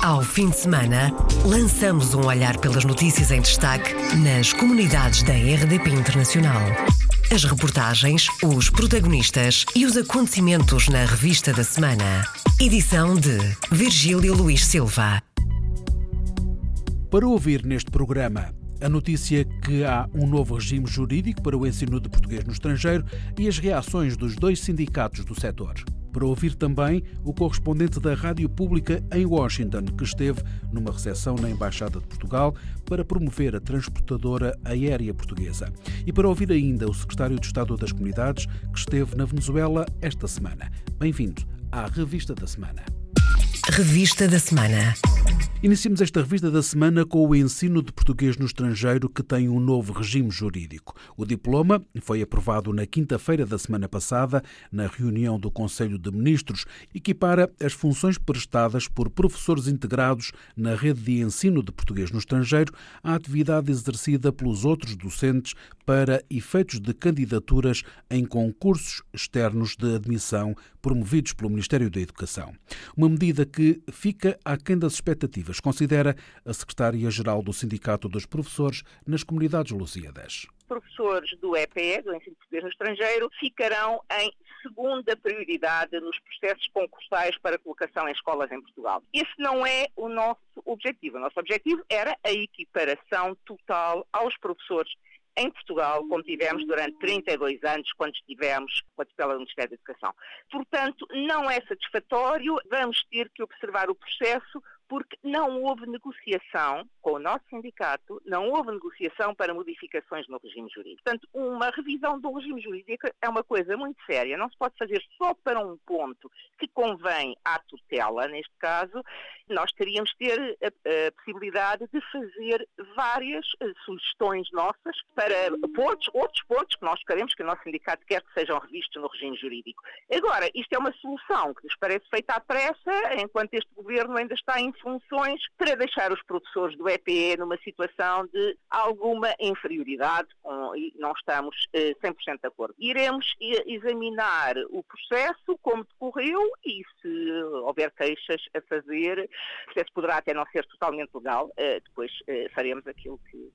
Ao fim de semana, lançamos um olhar pelas notícias em destaque nas comunidades da RDP Internacional. As reportagens, os protagonistas e os acontecimentos na revista da semana. Edição de Virgílio Luís Silva. Para ouvir neste programa a notícia que há um novo regime jurídico para o ensino de português no estrangeiro e as reações dos dois sindicatos do setor para ouvir também o correspondente da Rádio Pública em Washington, que esteve numa recepção na Embaixada de Portugal para promover a transportadora aérea portuguesa. E para ouvir ainda o secretário de Estado das Comunidades, que esteve na Venezuela esta semana. Bem-vindo à Revista da Semana. Revista da Semana. Iniciamos esta revista da semana com o ensino de português no estrangeiro que tem um novo regime jurídico. O diploma foi aprovado na quinta-feira da semana passada na reunião do Conselho de Ministros, equipara as funções prestadas por professores integrados na rede de ensino de português no estrangeiro à atividade exercida pelos outros docentes para efeitos de candidaturas em concursos externos de admissão promovidos pelo Ministério da Educação. Uma medida que fica aquém das expectativas considera a secretária-geral do Sindicato dos Professores nas Comunidades Lusíadas professores do EPE, do Ensino Português no Estrangeiro, ficarão em segunda prioridade nos processos concursais para colocação em escolas em Portugal. Esse não é o nosso objetivo. O nosso objetivo era a equiparação total aos professores em Portugal, como tivemos durante 32 anos, quando estivemos com a tutela do Ministério da Educação. Portanto, não é satisfatório, vamos ter que observar o processo porque não houve negociação com o nosso sindicato, não houve negociação para modificações no regime jurídico. Portanto, uma revisão do regime jurídico é uma coisa muito séria, não se pode fazer só para um ponto que convém à tutela, neste caso, nós teríamos de ter a, a possibilidade de fazer várias uh, sugestões nossas para pontos, outros pontos que nós queremos que o nosso sindicato quer que sejam revistos no regime jurídico. Agora, isto é uma solução que nos parece feita à pressa, enquanto este governo ainda está em funções para deixar os professores do EPE numa situação de alguma inferioridade com, e não estamos eh, 100% de acordo. Iremos eh, examinar o processo, como decorreu e se houver queixas a fazer, o processo poderá até não ser totalmente legal, eh, depois eh, faremos aquilo que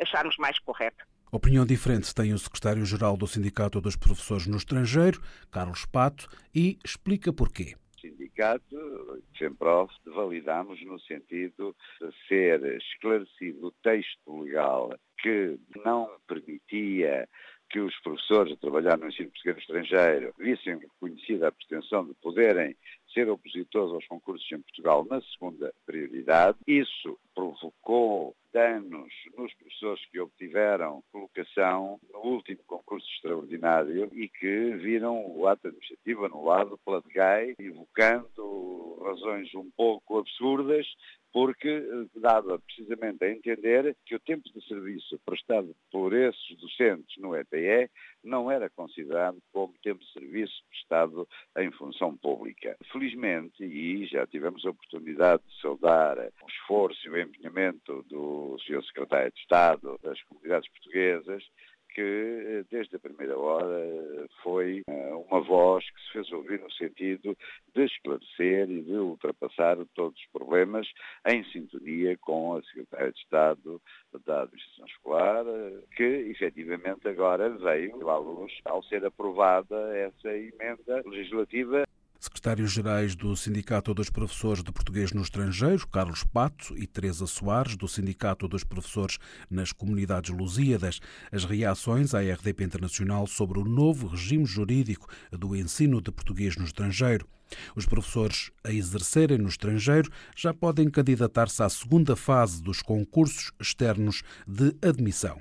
acharmos mais correto. Opinião diferente tem o secretário-geral do Sindicato dos Professores no Estrangeiro, Carlos Pato, e explica porquê sindicato, Semprof, validamos no sentido de ser esclarecido o texto legal que não permitia que os professores a trabalhar no ensino português estrangeiro vissem reconhecida a pretensão de poderem ser opositores aos concursos em Portugal na segunda prioridade. Isso provocou danos nos professores que obtiveram colocação no último concurso extraordinário e que viram o ato administrativo anulado pela DGAI, invocando razões um pouco absurdas, porque eh, dava precisamente a entender que o tempo de serviço prestado por esses docentes no EPE não era considerado como tempo de serviço prestado em função pública. Felizmente, e já tivemos a oportunidade de saudar o esforço e o empenhamento do Sr. Secretário de Estado das comunidades portuguesas, que eh, desde a primeira hora foi eh, uma voz que se fez ouvir no sentido de esclarecer e de ultrapassar todos os problemas em sintonia com a Secretaria de Estado da Administração Escolar, eh, que efetivamente agora veio à luz ao ser aprovada essa emenda legislativa secretários-gerais do Sindicato dos Professores de Português no Estrangeiro, Carlos Pato e Teresa Soares, do Sindicato dos Professores nas Comunidades Lusíadas, as reações à RDP Internacional sobre o novo regime jurídico do ensino de português no estrangeiro. Os professores a exercerem no estrangeiro já podem candidatar-se à segunda fase dos concursos externos de admissão.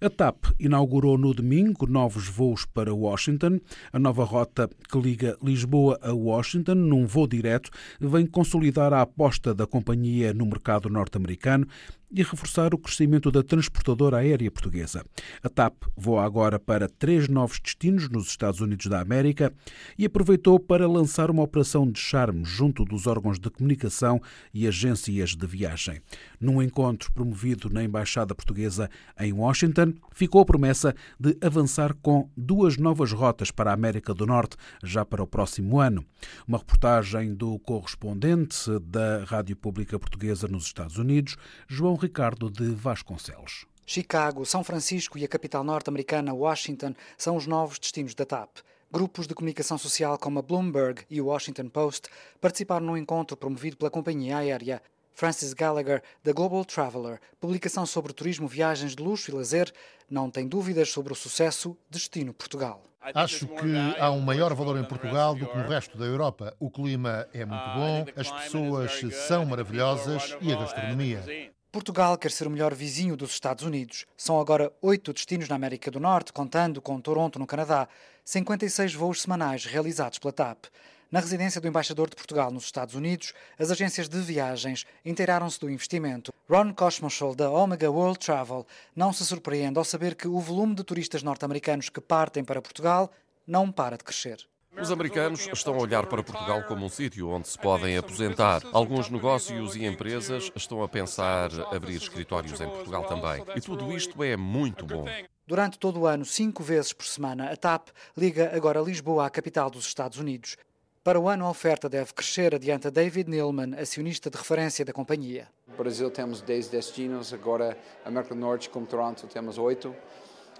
A TAP inaugurou no domingo novos voos para Washington. A nova rota que liga Lisboa a Washington, num voo direto, vem consolidar a aposta da companhia no mercado norte-americano e reforçar o crescimento da transportadora aérea portuguesa. A TAP voa agora para três novos destinos nos Estados Unidos da América e aproveitou para lançar uma operação de charme junto dos órgãos de comunicação e agências de viagem. Num encontro promovido na Embaixada Portuguesa em Washington, ficou a promessa de avançar com duas novas rotas para a América do Norte já para o próximo ano. Uma reportagem do correspondente da Rádio Pública Portuguesa nos Estados Unidos, João Ricardo de Vasconcelos. Chicago, São Francisco e a capital norte-americana, Washington, são os novos destinos da TAP. Grupos de comunicação social como a Bloomberg e o Washington Post participaram num encontro promovido pela companhia aérea. Francis Gallagher, da Global Traveler, publicação sobre turismo, viagens de luxo e lazer, não tem dúvidas sobre o sucesso Destino Portugal. Acho que há um maior valor em Portugal do que no resto da Europa. O clima é muito bom, as pessoas são maravilhosas e a gastronomia. Portugal quer ser o melhor vizinho dos Estados Unidos. São agora oito destinos na América do Norte, contando com Toronto, no Canadá, 56 voos semanais realizados pela TAP. Na residência do embaixador de Portugal nos Estados Unidos, as agências de viagens inteiraram-se do investimento. Ron Cosmoshol, da Omega World Travel, não se surpreende ao saber que o volume de turistas norte-americanos que partem para Portugal não para de crescer. Os americanos estão a olhar para Portugal como um sítio onde se podem aposentar. Alguns negócios e empresas estão a pensar abrir escritórios em Portugal também. E tudo isto é muito bom. Durante todo o ano, cinco vezes por semana, a TAP liga agora Lisboa à capital dos Estados Unidos. Para o ano, a oferta deve crescer, adianta David Neilman, acionista de referência da companhia. No Brasil temos 10 destinos, agora América do Norte, como Toronto, temos 8.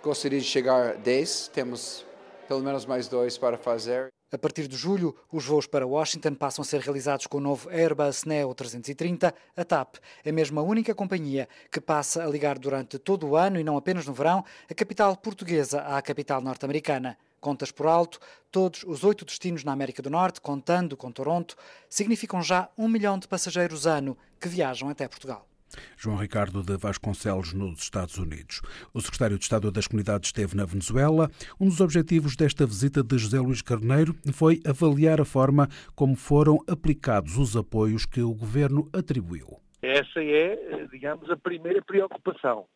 Gostaria de chegar a 10, temos pelo menos mais dois para fazer. A partir de julho, os voos para Washington passam a ser realizados com o novo Airbus Neo 330. A TAP é mesmo a única companhia que passa a ligar durante todo o ano e não apenas no verão a capital portuguesa à capital norte-americana. Contas por alto, todos os oito destinos na América do Norte, contando com Toronto, significam já um milhão de passageiros ano que viajam até Portugal. João Ricardo de Vasconcelos, nos Estados Unidos. O secretário de Estado das Comunidades esteve na Venezuela. Um dos objetivos desta visita de José Luís Carneiro foi avaliar a forma como foram aplicados os apoios que o governo atribuiu. Essa é, digamos, a primeira preocupação,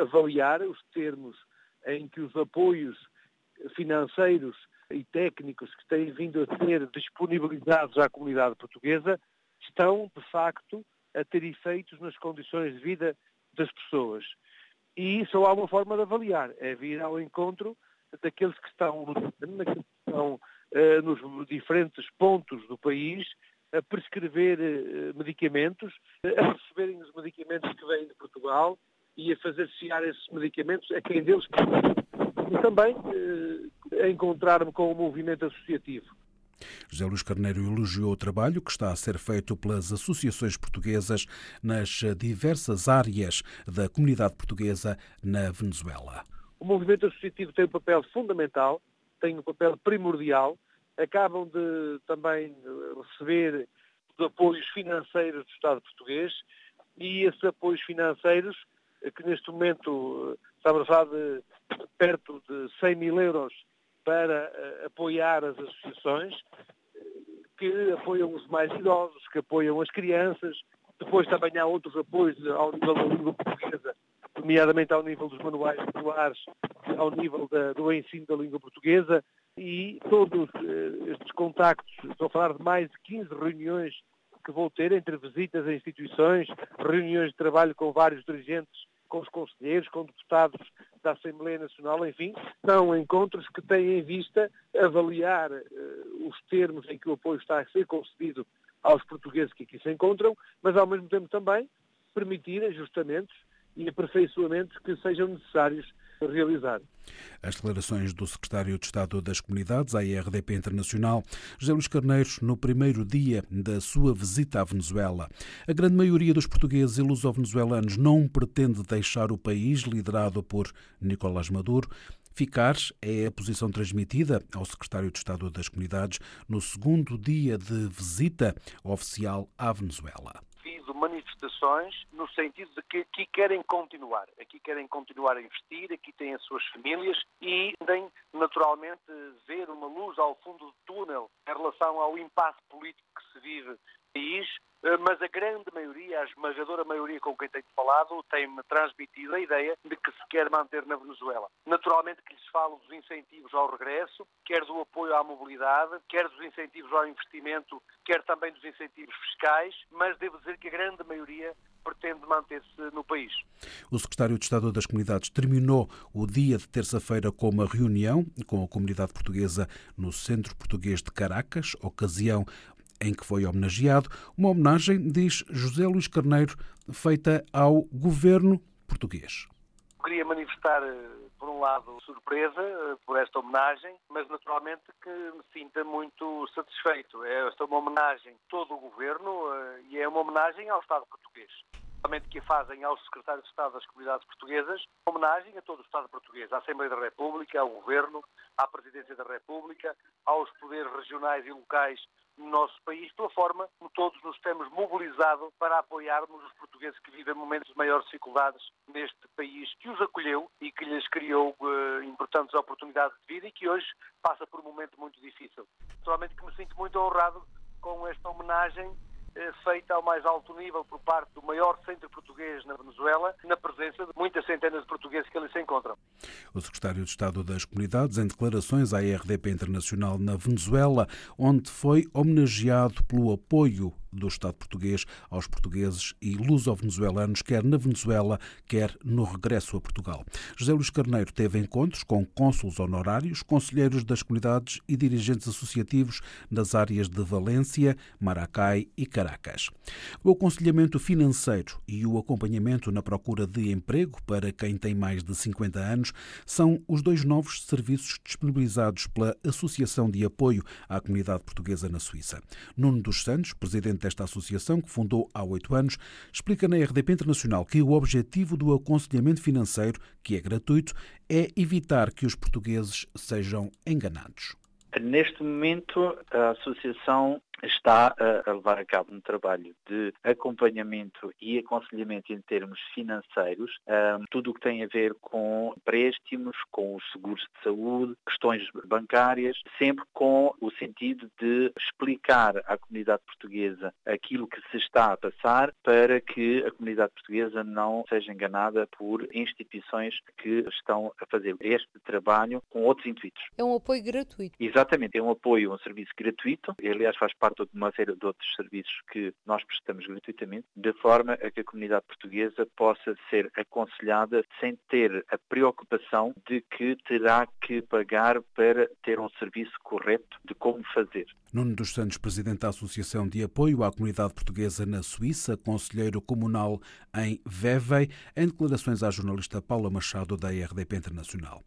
avaliar os termos em que os apoios financeiros e técnicos que têm vindo a ser disponibilizados à comunidade portuguesa estão, de facto, a ter efeitos nas condições de vida das pessoas. E só há uma forma de avaliar, é vir ao encontro daqueles que estão, daqueles que estão uh, nos diferentes pontos do país a prescrever uh, medicamentos, uh, a receberem os medicamentos que vêm de Portugal e a fazer chegar esses medicamentos a quem deles e também encontrar-me com o movimento associativo. José Luís Carneiro elogiou o trabalho que está a ser feito pelas associações portuguesas nas diversas áreas da comunidade portuguesa na Venezuela. O movimento associativo tem um papel fundamental, tem um papel primordial, acabam de também receber os apoios financeiros do Estado português e esses apoios financeiros, que neste momento estamos a falar de perto de 100 mil euros para uh, apoiar as associações que apoiam os mais idosos, que apoiam as crianças. Depois também há outros apoios ao nível da língua portuguesa, nomeadamente ao nível dos manuais escolares, ao nível da, do ensino da língua portuguesa. E todos uh, estes contactos, estou a falar de mais de 15 reuniões que vou ter entre visitas a instituições, reuniões de trabalho com vários dirigentes com os conselheiros, com deputados da Assembleia Nacional, enfim, são encontros que têm em vista avaliar uh, os termos em que o apoio está a ser concedido aos portugueses que aqui se encontram, mas ao mesmo tempo também permitir ajustamentos e aperfeiçoamentos que sejam necessários realizar. As declarações do secretário de Estado das Comunidades, à IRDP Internacional, José Luís Carneiros, no primeiro dia da sua visita à Venezuela. A grande maioria dos portugueses e luso-venezuelanos não pretende deixar o país liderado por Nicolás Maduro. Ficar é a posição transmitida ao secretário de Estado das Comunidades no segundo dia de visita oficial à Venezuela manifestações no sentido de que aqui querem continuar, aqui querem continuar a investir, aqui têm as suas famílias e têm naturalmente ver uma luz ao fundo do túnel em relação ao impasse político que se vive país, eh, mas a grande maioria, a esmagadora maioria com quem tenho falado, tem-me transmitido a ideia de que se quer manter na Venezuela. Naturalmente que lhes falo dos incentivos ao regresso, quer do apoio à mobilidade, quer dos incentivos ao investimento, quer também dos incentivos fiscais, mas devo dizer que a grande maioria pretende manter-se no país. O secretário de Estado das Comunidades terminou o dia de terça-feira com uma reunião com a comunidade portuguesa no Centro Português de Caracas, ocasião em que foi homenageado, uma homenagem, diz José Luís Carneiro, feita ao governo português. Queria manifestar, eh, por um lado, surpresa eh, por esta homenagem, mas naturalmente que me sinta muito satisfeito. Esta é uma homenagem a todo o governo eh, e é uma homenagem ao Estado português que a fazem ao Secretário de Estado das Comunidades Portuguesas, homenagem a todo o Estado português, à Assembleia da República, ao Governo, à Presidência da República, aos poderes regionais e locais no nosso país, pela forma como todos nos temos mobilizado para apoiarmos os portugueses que vivem momentos de maiores dificuldades neste país que os acolheu e que lhes criou uh, importantes oportunidades de vida e que hoje passa por um momento muito difícil. Naturalmente que me sinto muito honrado com esta homenagem feita ao mais alto nível por parte do maior centro português na Venezuela, na presença de muitas centenas de portugueses que ali se encontram. O secretário de Estado das Comunidades, em declarações à RDP Internacional na Venezuela, onde foi homenageado pelo apoio do Estado português aos portugueses e luso-venezuelanos, quer na Venezuela, quer no regresso a Portugal. José Luís Carneiro teve encontros com cônsules honorários, conselheiros das comunidades e dirigentes associativos das áreas de Valência, Maracai e Caracas. O aconselhamento financeiro e o acompanhamento na procura de emprego para quem tem mais de 50 anos são os dois novos serviços disponibilizados pela Associação de Apoio à Comunidade Portuguesa na Suíça. Nuno dos Santos, presidente desta associação, que fundou há oito anos, explica na RDP Internacional que o objetivo do aconselhamento financeiro, que é gratuito, é evitar que os portugueses sejam enganados. Neste momento, a associação está a, levar a cabo um trabalho de acompanhamento e aconselhamento em termos financeiros, tudo o que tem a ver com empréstimos, com os seguros de saúde, questões bancárias, sempre com o sentido de explicar à comunidade portuguesa aquilo que se está a passar para que a comunidade portuguesa não seja enganada por instituições que estão a fazer este trabalho com outros intuitos. É um apoio gratuito. Exatamente, é um apoio, um serviço gratuito, aliás faz parte de uma série de outros serviços que nós prestamos gratuitamente, de forma a que a comunidade portuguesa possa ser aconselhada sem ter a preocupação de que terá que pagar para ter um serviço correto de como fazer. Nuno dos Santos, presidente da Associação de Apoio à Comunidade Portuguesa na Suíça, conselheiro comunal em Vevey, em declarações à jornalista Paula Machado da RDP Internacional.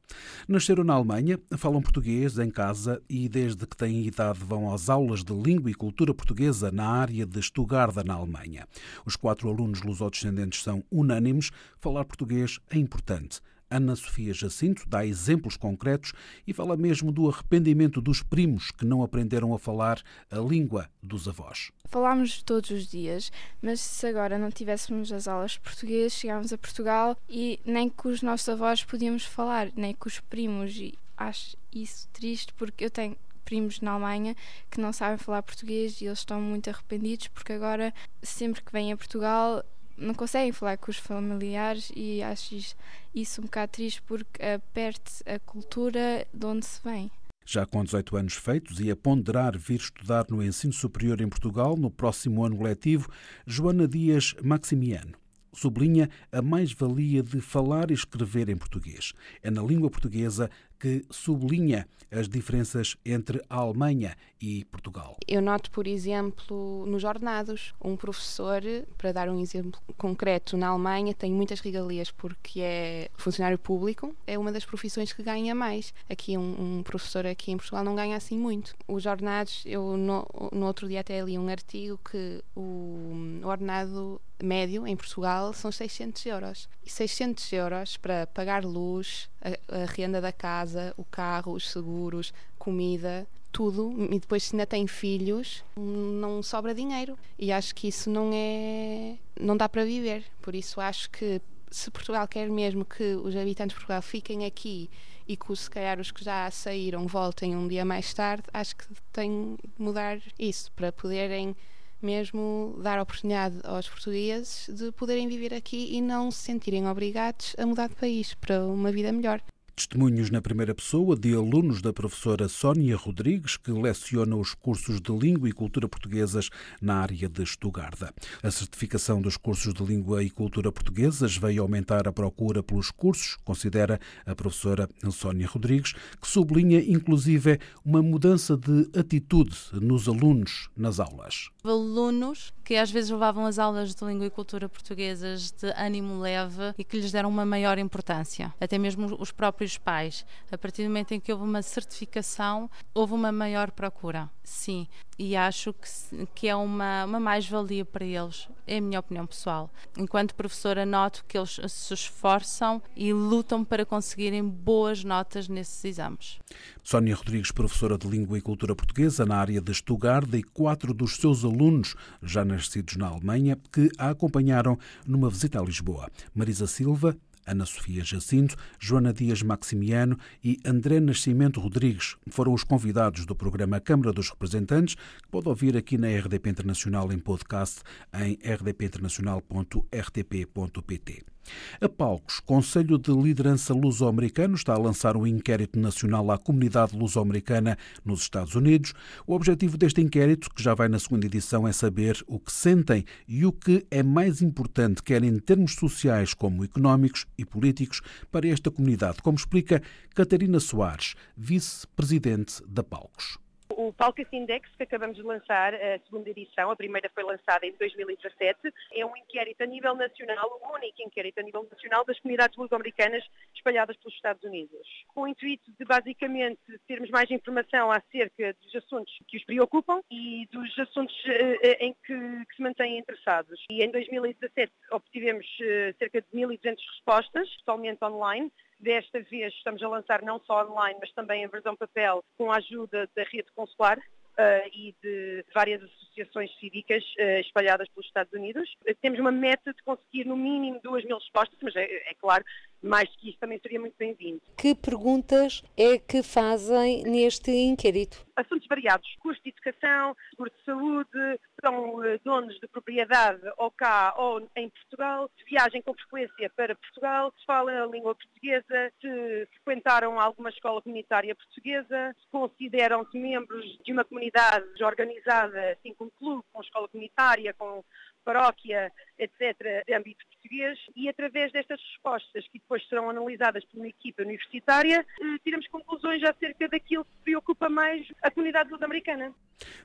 Nasceram na Alemanha, falam português em casa e desde que têm idade vão às aulas de língua e cultura portuguesa na área de Stuttgart, na Alemanha. Os quatro alunos lusodescendentes são unânimes, falar português é importante. Ana Sofia Jacinto dá exemplos concretos e fala mesmo do arrependimento dos primos que não aprenderam a falar a língua dos avós. Falámos todos os dias, mas se agora não tivéssemos as aulas de português, chegávamos a Portugal e nem com os nossos avós podíamos falar, nem com os primos. E acho isso triste porque eu tenho primos na Alemanha que não sabem falar português e eles estão muito arrependidos porque agora, sempre que vêm a Portugal, não conseguem falar com os familiares e acho isso um bocado triste porque perde a cultura de onde se vem. Já com 18 anos feitos e a ponderar vir estudar no ensino superior em Portugal no próximo ano letivo, Joana Dias Maximiano sublinha a mais-valia de falar e escrever em português. É na língua portuguesa que sublinha as diferenças entre a Alemanha e Portugal. Eu noto, por exemplo, nos ordenados, um professor, para dar um exemplo concreto, na Alemanha tem muitas regalias porque é funcionário público, é uma das profissões que ganha mais. Aqui um, um professor aqui em Portugal não ganha assim muito. Os ordenados, eu no, no outro dia até li um artigo que o, o ordenado médio em Portugal são 600 euros. E 600 euros para pagar luz, a, a renda da casa, o carro, os seguros, comida, tudo, e depois se ainda tem filhos, não sobra dinheiro. E acho que isso não é. não dá para viver. Por isso acho que se Portugal quer mesmo que os habitantes de Portugal fiquem aqui e que se calhar os que já saíram voltem um dia mais tarde, acho que tem de mudar isso para poderem mesmo dar oportunidade aos portugueses de poderem viver aqui e não se sentirem obrigados a mudar de país para uma vida melhor. Testemunhos na primeira pessoa de alunos da professora Sónia Rodrigues, que leciona os cursos de Língua e Cultura Portuguesas na área de Estugarda. A certificação dos cursos de Língua e Cultura Portuguesas veio aumentar a procura pelos cursos, considera a professora Sónia Rodrigues, que sublinha inclusive uma mudança de atitude nos alunos nas aulas. Alunos que às vezes levavam as aulas de Língua e Cultura Portuguesas de ânimo leve e que lhes deram uma maior importância. Até mesmo os próprios pais. A partir do momento em que houve uma certificação, houve uma maior procura. Sim, e acho que, que é uma, uma mais-valia para eles, é a minha opinião pessoal. Enquanto professora, noto que eles se esforçam e lutam para conseguirem boas notas nesses exames. Sónia Rodrigues, professora de Língua e Cultura Portuguesa na área de Stuttgart, e quatro dos seus alunos, já nascidos na Alemanha, que a acompanharam numa visita a Lisboa. Marisa Silva, Ana Sofia Jacinto, Joana Dias Maximiano e André Nascimento Rodrigues foram os convidados do programa Câmara dos Representantes, que pode ouvir aqui na RDP Internacional em podcast em rdpinternacional.rtp.pt. A Palcos, Conselho de Liderança Luso-Americano está a lançar um inquérito nacional à comunidade luso-americana nos Estados Unidos. O objetivo deste inquérito, que já vai na segunda edição, é saber o que sentem e o que é mais importante, quer em termos sociais como económicos e políticos, para esta comunidade, como explica Catarina Soares, vice-presidente da Palcos o Palcas Index, que acabamos de lançar, a segunda edição, a primeira foi lançada em 2017, é um inquérito a nível nacional, o único inquérito a nível nacional das comunidades luso-americanas espalhadas pelos Estados Unidos, com o intuito de basicamente termos mais informação acerca dos assuntos que os preocupam e dos assuntos uh, em que, que, se mantêm interessados. E em 2017 obtivemos uh, cerca de 1.200 respostas, totalmente online, Desta vez estamos a lançar não só online, mas também em versão papel, com a ajuda da rede consular, Uh, e de várias associações cívicas uh, espalhadas pelos Estados Unidos. Uh, temos uma meta de conseguir no mínimo duas mil respostas, mas é, é claro, mais que isso também seria muito bem-vindo. Que perguntas é que fazem neste inquérito? Assuntos variados, custo de educação, seguro de saúde, são eh, donos de propriedade ou cá ou em Portugal, se viagem com frequência para Portugal, se falam a língua portuguesa, se frequentaram alguma escola comunitária portuguesa, se consideram-se membros de uma comunidade organizada, assim como clube, com escola comunitária, com paróquia, etc., de âmbito português, e através destas respostas, que depois serão analisadas por uma equipa universitária, eh, tiramos conclusões acerca daquilo que preocupa mais a comunidade luso-americana.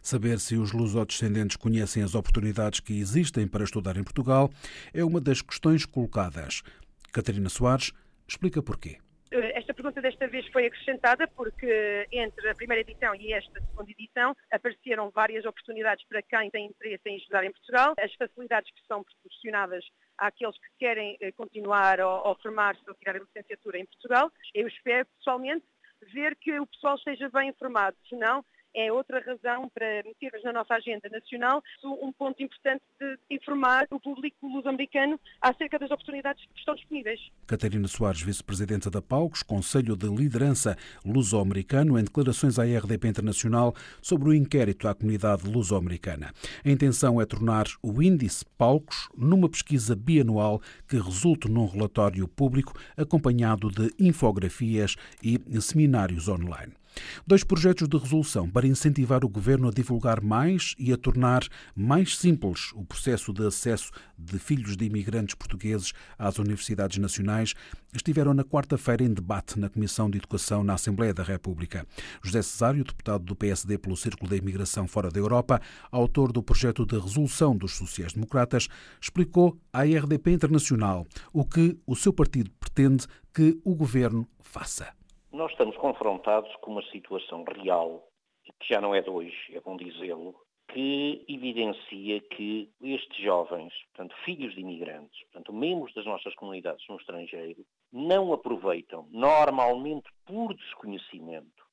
Saber se os lusodescendentes conhecem as oportunidades que existem para estudar em Portugal é uma das questões colocadas. Catarina Soares explica porquê. Eh, esta pergunta desta vez foi acrescentada porque entre a primeira edição e esta segunda edição apareceram várias oportunidades para quem tem interesse em estudar em Portugal, as facilidades que são proporcionadas àqueles que querem eh, continuar ou, formar-se ou tirar a licenciatura em Portugal. Eu espero pessoalmente ver que o pessoal esteja bem informado, senão é outra razão para metermos na nossa agenda nacional um ponto importante de informar o público luso-americano acerca das oportunidades que estão disponíveis. Catarina Soares, vice-presidenta da PAUCS, Conselho de Liderança Luso-Americano, em declarações à RDP Internacional sobre o inquérito à comunidade luso-americana. A intenção é tornar o índice PAUCS numa pesquisa bianual que resulte num relatório público acompanhado de infografias e seminários online. Dois projetos de resolução para incentivar o governo a divulgar mais e a tornar mais simples o processo de acesso de filhos de imigrantes portugueses às universidades nacionais estiveram na quarta-feira em debate na Comissão de Educação na Assembleia da República. José Cesário, deputado do PSD pelo Círculo da Imigração Fora da Europa, autor do projeto de resolução dos sociais-democratas, explicou à RDP Internacional o que o seu partido pretende que o governo faça. Nós estamos confrontados com uma situação real, que já não é de hoje, é bom dizê-lo, que evidencia que estes jovens, portanto, filhos de imigrantes, portanto, membros das nossas comunidades no estrangeiro, não aproveitam, normalmente por desconhecimento,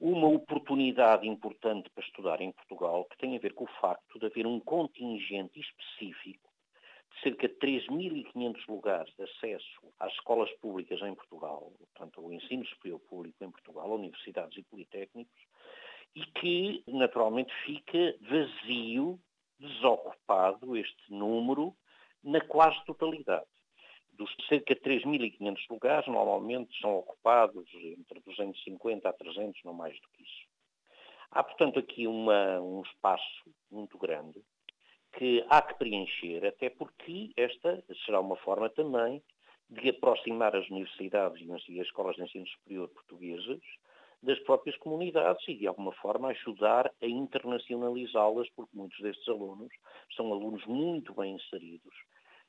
uma oportunidade importante para estudar em Portugal, que tem a ver com o facto de haver um contingente específico cerca de 3.500 lugares de acesso às escolas públicas em Portugal, portanto, o ensino superior público em Portugal, universidades e politécnicos, e que naturalmente fica vazio desocupado este número na quase totalidade. Dos cerca de 3.500 lugares, normalmente são ocupados entre 250 a 300, não mais do que isso. Há, portanto, aqui uma, um espaço muito grande que há que preencher, até porque esta será uma forma também de aproximar as universidades e as escolas de ensino superior portuguesas das próprias comunidades e, de alguma forma, ajudar a internacionalizá-las, porque muitos destes alunos são alunos muito bem inseridos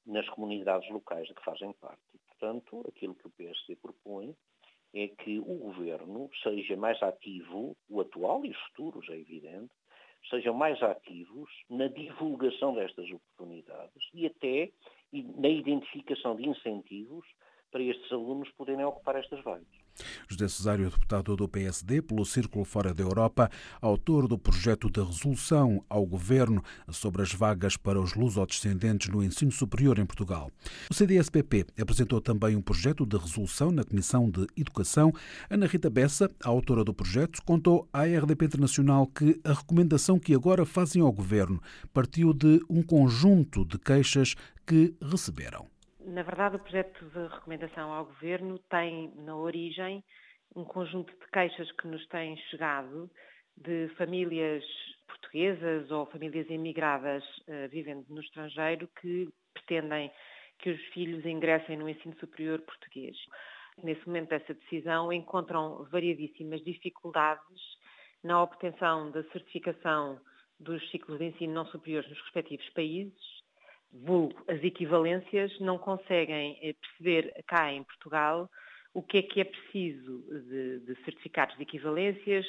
nas comunidades locais de que fazem parte. Portanto, aquilo que o PSD propõe é que o governo seja mais ativo, o atual e os futuros, é evidente, sejam mais ativos na divulgação destas oportunidades e até na identificação de incentivos para estes alunos poderem ocupar estas vagas. José Cesário, deputado do PSD pelo Círculo Fora da Europa, autor do projeto de resolução ao Governo sobre as vagas para os lusodescendentes no ensino superior em Portugal. O CDS-PP apresentou também um projeto de resolução na Comissão de Educação. Ana Rita Bessa, a autora do projeto, contou à RDP Internacional que a recomendação que agora fazem ao Governo partiu de um conjunto de queixas que receberam. Na verdade, o projeto de recomendação ao Governo tem na origem um conjunto de queixas que nos têm chegado de famílias portuguesas ou famílias emigradas uh, vivendo no estrangeiro que pretendem que os filhos ingressem no ensino superior português. Nesse momento dessa decisão encontram variadíssimas dificuldades na obtenção da certificação dos ciclos de ensino não superiores nos respectivos países vulgo as equivalências, não conseguem eh, perceber cá em Portugal o que é que é preciso de, de certificados de equivalências,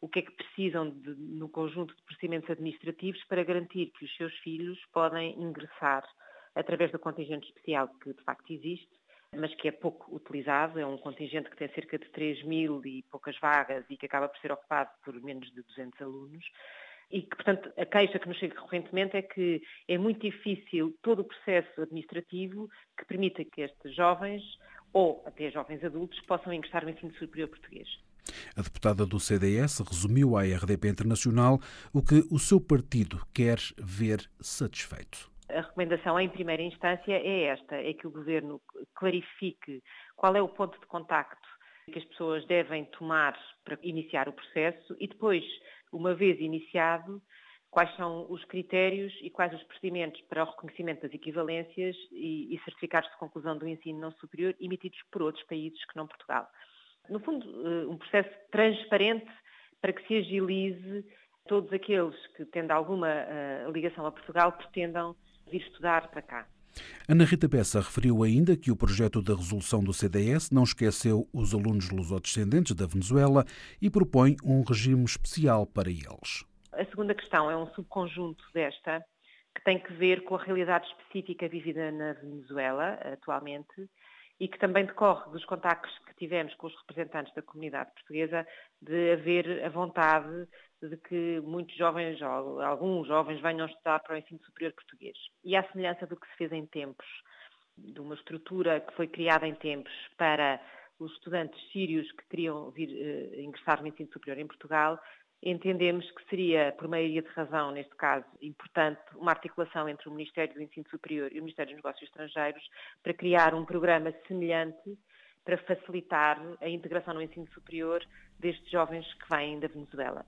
o que é que precisam de, no conjunto de procedimentos administrativos para garantir que os seus filhos podem ingressar através do contingente especial que de facto existe, mas que é pouco utilizado, é um contingente que tem cerca de 3 mil e poucas vagas e que acaba por ser ocupado por menos de 200 alunos e que, portanto, a queixa que nos chega recorrentemente é que é muito difícil todo o processo administrativo que permita que estes jovens ou até jovens adultos possam ingressar no ensino superior português. A deputada do CDS resumiu à RDP Internacional o que o seu partido quer ver satisfeito. A recomendação em primeira instância é esta, é que o Governo clarifique qual é o ponto de contacto que as pessoas devem tomar para iniciar o processo e depois uma vez iniciado, quais são os critérios e quais os procedimentos para o reconhecimento das equivalências e, e certificados de conclusão do ensino não superior emitidos por outros países que não Portugal. No fundo, eh, um processo transparente para que se agilize todos aqueles que, tendo alguma uh, ligação a Portugal, pretendam vir estudar para cá. Ana Rita Bessa referiu ainda que o projeto da resolução do CDS não esqueceu os alunos lusodescendentes da Venezuela e propõe um regime especial para eles. A segunda questão é um subconjunto desta, que tem que ver com a realidade específica vivida na Venezuela atualmente e que também decorre dos contactos que tivemos com os representantes da comunidade portuguesa de haver a vontade de que muitos jovens, ou alguns jovens, venham estudar para o ensino superior português. E à semelhança do que se fez em tempos, de uma estrutura que foi criada em tempos para os estudantes sírios que queriam vir uh, ingressar no ensino superior em Portugal, entendemos que seria, por maioria de razão, neste caso, importante uma articulação entre o Ministério do Ensino Superior e o Ministério dos Negócios Estrangeiros para criar um programa semelhante para facilitar a integração no ensino superior destes jovens que vêm da Venezuela.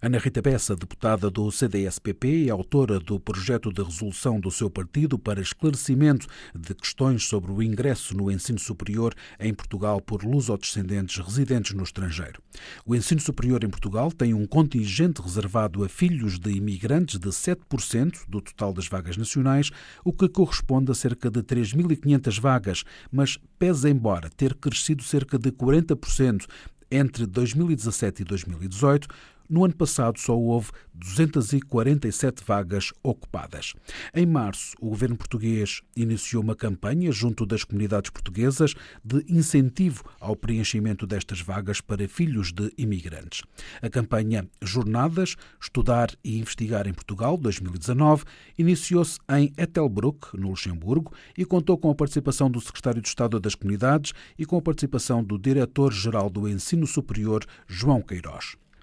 Ana Rita Bessa, deputada do CDS-PP e autora do projeto de resolução do seu partido para esclarecimento de questões sobre o ingresso no ensino superior em Portugal por lusodescendentes residentes no estrangeiro. O ensino superior em Portugal tem um contingente reservado a filhos de imigrantes de 7% do total das vagas nacionais, o que corresponde a cerca de 3.500 vagas, mas pesa embora ter crescido cerca de 40% entre 2017 e 2018, no ano passado só houve 247 vagas ocupadas. Em março, o governo português iniciou uma campanha junto das comunidades portuguesas de incentivo ao preenchimento destas vagas para filhos de imigrantes. A campanha Jornadas Estudar e Investigar em Portugal 2019 iniciou-se em Ettelbruck, no Luxemburgo, e contou com a participação do secretário de Estado das Comunidades e com a participação do diretor-geral do Ensino Superior, João Queiroz.